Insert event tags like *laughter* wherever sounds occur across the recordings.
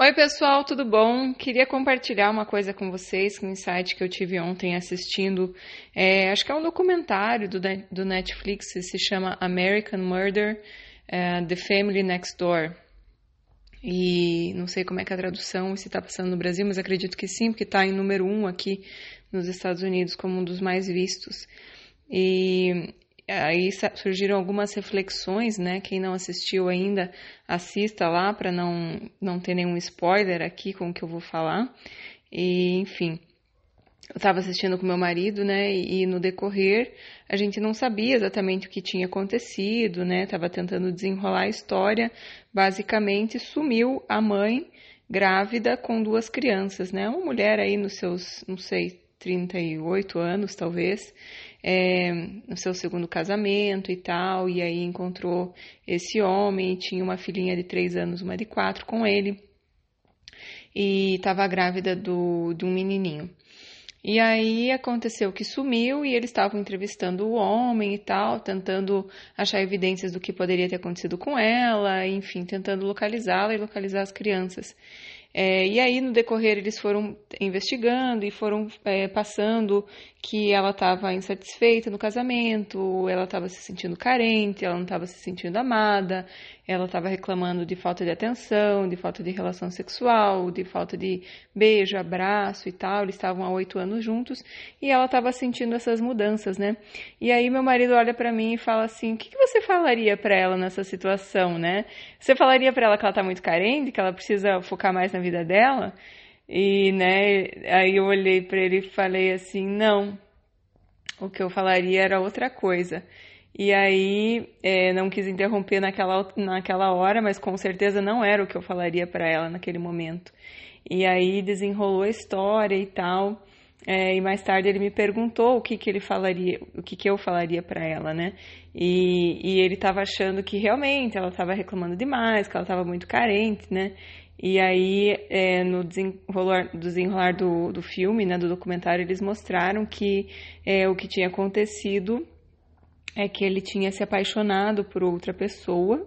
Oi, pessoal, tudo bom? Queria compartilhar uma coisa com vocês, um insight que eu tive ontem assistindo. É, acho que é um documentário do, do Netflix, se chama American Murder, é, The Family Next Door. E não sei como é que é a tradução, se está passando no Brasil, mas acredito que sim, porque está em número um aqui nos Estados Unidos como um dos mais vistos. E aí surgiram algumas reflexões, né? Quem não assistiu ainda, assista lá para não, não ter nenhum spoiler aqui com o que eu vou falar. E, enfim, eu estava assistindo com meu marido, né? E, no decorrer a gente não sabia exatamente o que tinha acontecido, né? Tava tentando desenrolar a história. Basicamente, sumiu a mãe grávida com duas crianças, né? Uma mulher aí nos seus, não sei, 38 anos, talvez, é, no seu segundo casamento e tal, e aí encontrou esse homem, tinha uma filhinha de 3 anos, uma de 4 com ele, e estava grávida do, de um menininho. E aí aconteceu que sumiu e eles estavam entrevistando o homem e tal, tentando achar evidências do que poderia ter acontecido com ela, enfim, tentando localizá-la e localizar as crianças. É, e aí, no decorrer, eles foram investigando e foram é, passando que ela estava insatisfeita no casamento, ela estava se sentindo carente, ela não estava se sentindo amada, ela estava reclamando de falta de atenção, de falta de relação sexual, de falta de beijo, abraço e tal. Eles estavam há oito anos juntos e ela estava sentindo essas mudanças, né? E aí meu marido olha para mim e fala assim: o que, que você falaria para ela nessa situação, né? Você falaria para ela que ela está muito carente, que ela precisa focar mais na vida dela? E, né, aí eu olhei para ele e falei assim: não, o que eu falaria era outra coisa. E aí, é, não quis interromper naquela, naquela hora, mas com certeza não era o que eu falaria para ela naquele momento. E aí desenrolou a história e tal. É, e mais tarde ele me perguntou o que, que ele falaria, o que, que eu falaria para ela, né? E, e ele estava achando que realmente ela estava reclamando demais, que ela estava muito carente, né? E aí, é, no desenrolar, desenrolar do, do filme, né, do documentário, eles mostraram que é, o que tinha acontecido é que ele tinha se apaixonado por outra pessoa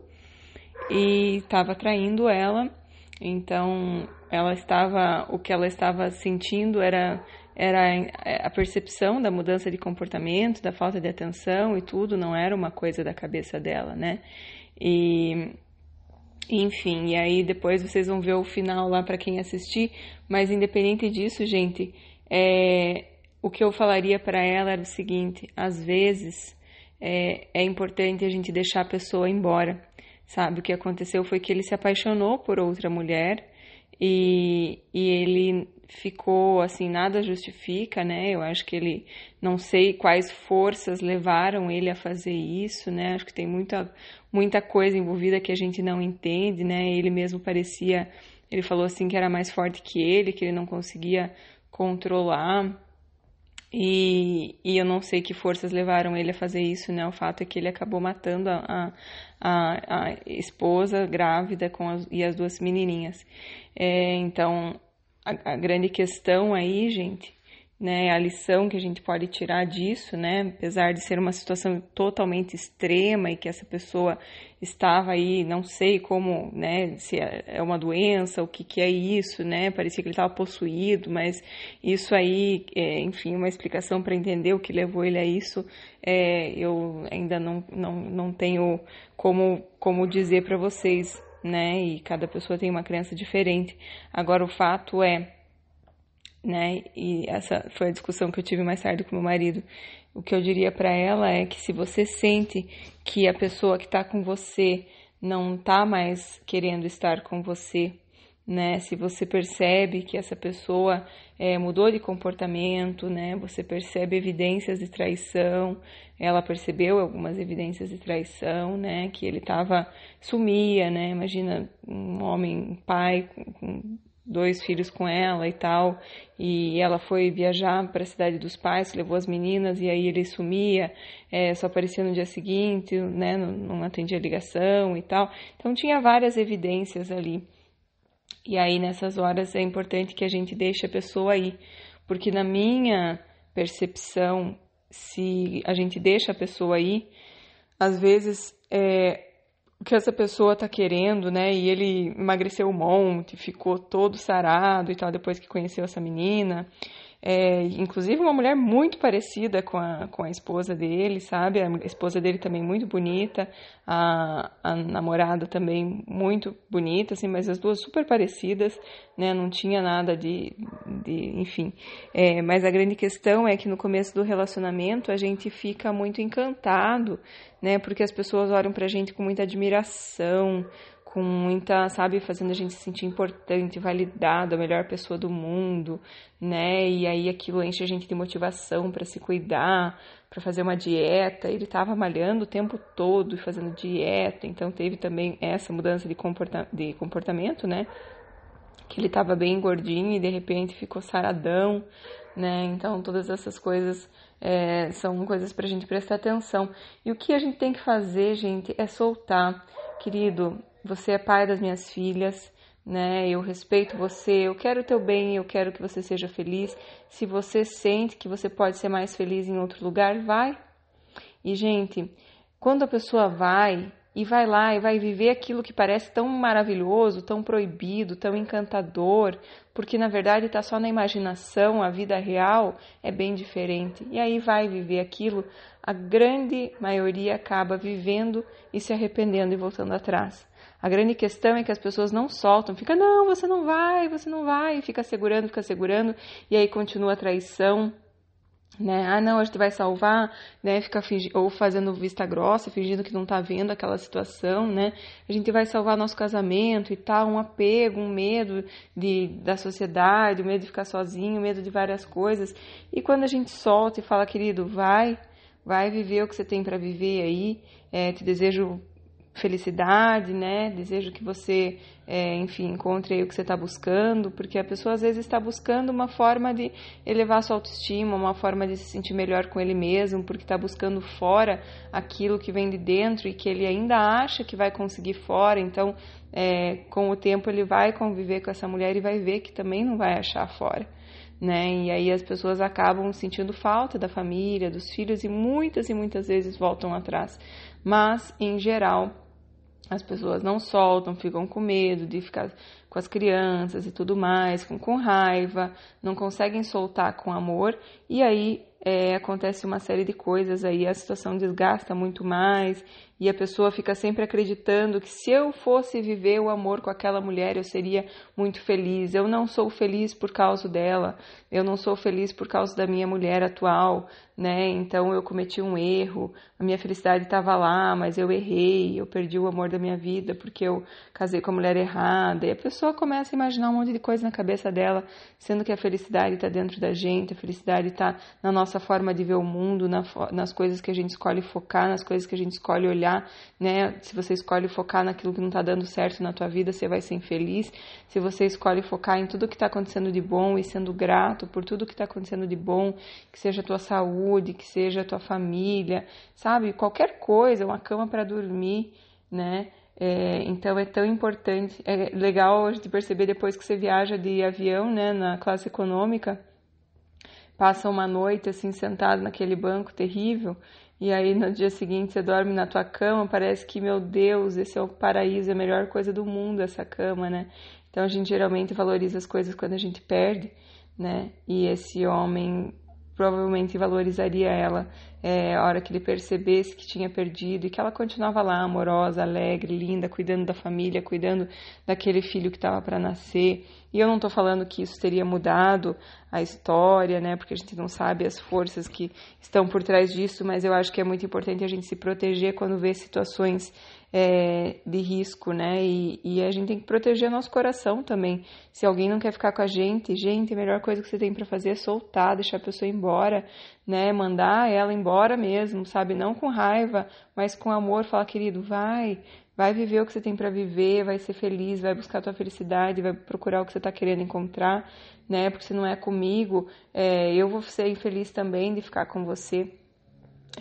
e estava traindo ela. Então, ela estava, o que ela estava sentindo era era a percepção da mudança de comportamento, da falta de atenção e tudo, não era uma coisa da cabeça dela, né? E enfim, e aí depois vocês vão ver o final lá para quem assistir, mas independente disso, gente, é, o que eu falaria para ela era o seguinte: às vezes é, é importante a gente deixar a pessoa embora, sabe? O que aconteceu foi que ele se apaixonou por outra mulher e, e ele ficou assim, nada justifica, né? Eu acho que ele, não sei quais forças levaram ele a fazer isso, né? Acho que tem muita, muita coisa envolvida que a gente não entende, né? Ele mesmo parecia, ele falou assim que era mais forte que ele, que ele não conseguia controlar. E, e eu não sei que forças levaram ele a fazer isso, né? O fato é que ele acabou matando a, a, a esposa grávida com as, e as duas menininhas. É, então, a, a grande questão aí, gente, né, a lição que a gente pode tirar disso, né, apesar de ser uma situação totalmente extrema e que essa pessoa estava aí, não sei como, né, se é, é uma doença, o que que é isso, né, parecia que ele estava possuído, mas isso aí, é, enfim, uma explicação para entender o que levou ele a isso, é, eu ainda não, não, não tenho como, como dizer para vocês, né? E cada pessoa tem uma crença diferente. Agora, o fato é, né? E essa foi a discussão que eu tive mais tarde com meu marido. O que eu diria para ela é que se você sente que a pessoa que está com você não está mais querendo estar com você, né? Se você percebe que essa pessoa é, mudou de comportamento, né? Você percebe evidências de traição, ela percebeu algumas evidências de traição, né? Que ele estava sumia, né? Imagina um homem, um pai com, com dois filhos com ela e tal, e ela foi viajar para a cidade dos pais, levou as meninas e aí ele sumia, é, só aparecia no dia seguinte, né? Não, não atendia ligação e tal. Então tinha várias evidências ali. E aí nessas horas é importante que a gente deixe a pessoa aí, porque na minha percepção, se a gente deixa a pessoa aí, às vezes é, o que essa pessoa tá querendo, né? E ele emagreceu um monte, ficou todo sarado e tal depois que conheceu essa menina. É, inclusive uma mulher muito parecida com a, com a esposa dele, sabe? A esposa dele também muito bonita, a, a namorada também muito bonita, assim, mas as duas super parecidas, né? Não tinha nada de, de enfim. É, mas a grande questão é que no começo do relacionamento a gente fica muito encantado, né? Porque as pessoas olham pra gente com muita admiração, com muita, sabe, fazendo a gente se sentir importante, validado, a melhor pessoa do mundo, né? E aí aquilo enche a gente de motivação para se cuidar, para fazer uma dieta. Ele estava malhando o tempo todo e fazendo dieta, então teve também essa mudança de, comporta de comportamento, né? Que ele estava bem gordinho e de repente ficou saradão, né? Então todas essas coisas é, são coisas para a gente prestar atenção. E o que a gente tem que fazer, gente, é soltar. Querido, você é pai das minhas filhas, né? Eu respeito você, eu quero o teu bem, eu quero que você seja feliz. Se você sente que você pode ser mais feliz em outro lugar, vai. E gente, quando a pessoa vai e vai lá e vai viver aquilo que parece tão maravilhoso, tão proibido, tão encantador, porque na verdade está só na imaginação, a vida real é bem diferente. E aí vai viver aquilo, a grande maioria acaba vivendo e se arrependendo e voltando atrás. A grande questão é que as pessoas não soltam, fica, não, você não vai, você não vai, fica segurando, fica segurando, e aí continua a traição, né? Ah, não, a gente vai salvar, né? Fica fingindo, ou fazendo vista grossa, fingindo que não tá vendo aquela situação, né? A gente vai salvar nosso casamento e tal, um apego, um medo de, da sociedade, o medo de ficar sozinho, o medo de várias coisas. E quando a gente solta e fala, querido, vai, vai viver o que você tem para viver aí, é, te desejo felicidade, né? Desejo que você, é, enfim, encontre o que você está buscando, porque a pessoa às vezes está buscando uma forma de elevar sua autoestima, uma forma de se sentir melhor com ele mesmo, porque está buscando fora aquilo que vem de dentro e que ele ainda acha que vai conseguir fora. Então, é, com o tempo ele vai conviver com essa mulher e vai ver que também não vai achar fora. Né? E aí as pessoas acabam sentindo falta da família, dos filhos e muitas e muitas vezes voltam atrás. Mas, em geral, as pessoas não soltam, ficam com medo de ficar com as crianças e tudo mais, com, com raiva, não conseguem soltar com amor, e aí é, acontece uma série de coisas aí, a situação desgasta muito mais, e a pessoa fica sempre acreditando que se eu fosse viver o amor com aquela mulher, eu seria muito feliz. Eu não sou feliz por causa dela, eu não sou feliz por causa da minha mulher atual, né? Então eu cometi um erro, a minha felicidade estava lá, mas eu errei, eu perdi o amor da minha vida porque eu casei com a mulher errada. E a pessoa começa a imaginar um monte de coisa na cabeça dela, sendo que a felicidade está dentro da gente, a felicidade está na nossa forma de ver o mundo, na, nas coisas que a gente escolhe focar, nas coisas que a gente escolhe olhar, né? Se você escolhe focar naquilo que não está dando certo na tua vida, você vai ser infeliz. Se você escolhe focar em tudo que está acontecendo de bom e sendo grato por tudo que está acontecendo de bom, que seja a tua saúde, que seja a tua família, sabe? Qualquer coisa, uma cama para dormir, né? É, então é tão importante, é legal gente perceber depois que você viaja de avião, né, na classe econômica, passa uma noite assim sentado naquele banco terrível e aí no dia seguinte você dorme na tua cama, parece que meu Deus, esse é o paraíso, é a melhor coisa do mundo essa cama, né? Então a gente geralmente valoriza as coisas quando a gente perde, né? E esse homem provavelmente valorizaria ela é, a hora que ele percebesse que tinha perdido e que ela continuava lá, amorosa, alegre, linda, cuidando da família, cuidando daquele filho que estava para nascer. E eu não estou falando que isso teria mudado a história, né? Porque a gente não sabe as forças que estão por trás disso, mas eu acho que é muito importante a gente se proteger quando vê situações é, de risco, né? E, e, a gente tem que proteger nosso coração também. Se alguém não quer ficar com a gente, gente, a melhor coisa que você tem para fazer é soltar, deixar a pessoa embora, né? Mandar ela embora mesmo, sabe? Não com raiva, mas com amor. Falar, querido, vai, vai viver o que você tem para viver, vai ser feliz, vai buscar a tua felicidade, vai procurar o que você está querendo encontrar, né? Porque se não é comigo, é, eu vou ser infeliz também de ficar com você.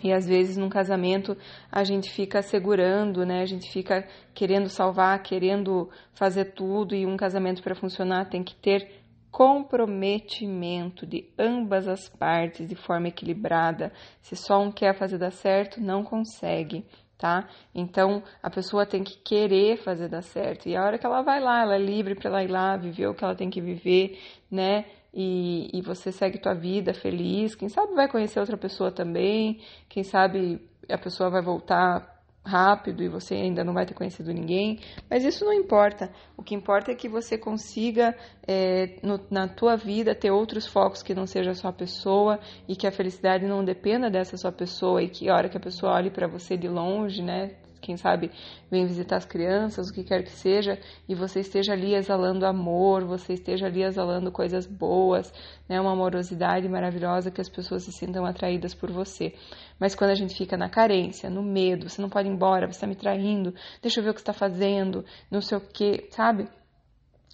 E às vezes num casamento a gente fica segurando, né? A gente fica querendo salvar, querendo fazer tudo e um casamento para funcionar tem que ter comprometimento de ambas as partes de forma equilibrada. Se só um quer fazer dar certo, não consegue. tá? Então a pessoa tem que querer fazer dar certo. E a hora que ela vai lá, ela é livre para ela ir lá, viver o que ela tem que viver, né? E, e você segue tua vida feliz. Quem sabe vai conhecer outra pessoa também. Quem sabe a pessoa vai voltar rápido e você ainda não vai ter conhecido ninguém, mas isso não importa. O que importa é que você consiga é, no, na tua vida ter outros focos que não seja só a pessoa e que a felicidade não dependa dessa sua pessoa e que a hora que a pessoa olhe para você de longe, né, quem sabe vem visitar as crianças, o que quer que seja, e você esteja ali exalando amor, você esteja ali exalando coisas boas, né, uma amorosidade maravilhosa que as pessoas se sintam atraídas por você. Mas quando a gente fica na carência, no medo, você não pode ir embora, você está me traindo, deixa eu ver o que está fazendo, não sei o que, sabe?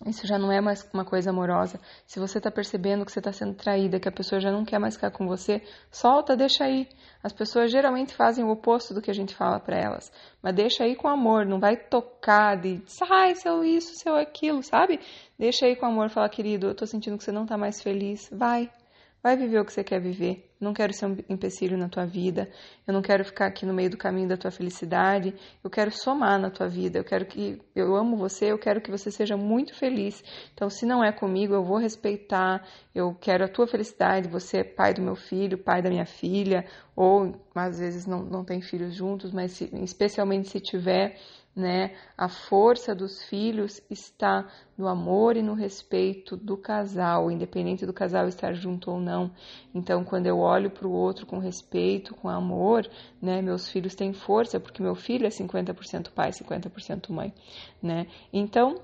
Isso já não é mais uma coisa amorosa. Se você está percebendo que você está sendo traída, que a pessoa já não quer mais ficar com você, solta, deixa aí. As pessoas geralmente fazem o oposto do que a gente fala para elas. Mas deixa aí com amor, não vai tocar de sai, seu isso, seu aquilo, sabe? Deixa aí com amor, fala, querido, eu tô sentindo que você não tá mais feliz. Vai, Vai viver o que você quer viver. Não quero ser um empecilho na tua vida. Eu não quero ficar aqui no meio do caminho da tua felicidade. Eu quero somar na tua vida. Eu quero que eu amo você, eu quero que você seja muito feliz. Então, se não é comigo, eu vou respeitar. Eu quero a tua felicidade. Você é pai do meu filho, pai da minha filha, ou às vezes não, não tem filhos juntos, mas se, especialmente se tiver, né? A força dos filhos está no amor e no respeito do casal, independente do casal estar junto ou não. Então, quando eu olho para o outro com respeito, com amor, né? Meus filhos têm força, porque meu filho é 50% pai, 50% mãe, né? Então,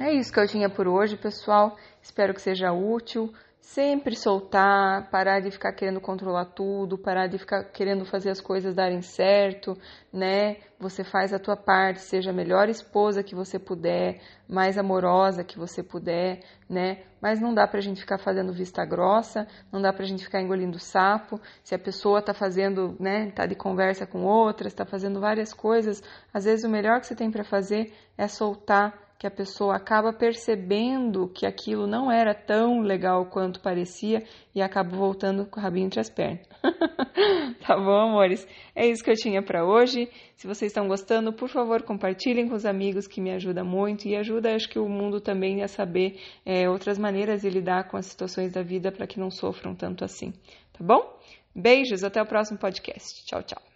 é isso que eu tinha por hoje, pessoal. Espero que seja útil sempre soltar, parar de ficar querendo controlar tudo, parar de ficar querendo fazer as coisas darem certo, né? Você faz a tua parte, seja a melhor esposa que você puder, mais amorosa que você puder, né? Mas não dá pra gente ficar fazendo vista grossa, não dá pra gente ficar engolindo sapo. Se a pessoa tá fazendo, né, tá de conversa com outras, tá fazendo várias coisas, às vezes o melhor que você tem para fazer é soltar que a pessoa acaba percebendo que aquilo não era tão legal quanto parecia e acaba voltando com o rabinho entre as pernas. *laughs* tá bom, amores? É isso que eu tinha para hoje. Se vocês estão gostando, por favor, compartilhem com os amigos, que me ajuda muito e ajuda, acho que o mundo também a saber é, outras maneiras de lidar com as situações da vida para que não sofram tanto assim. Tá bom? Beijos, até o próximo podcast. Tchau, tchau.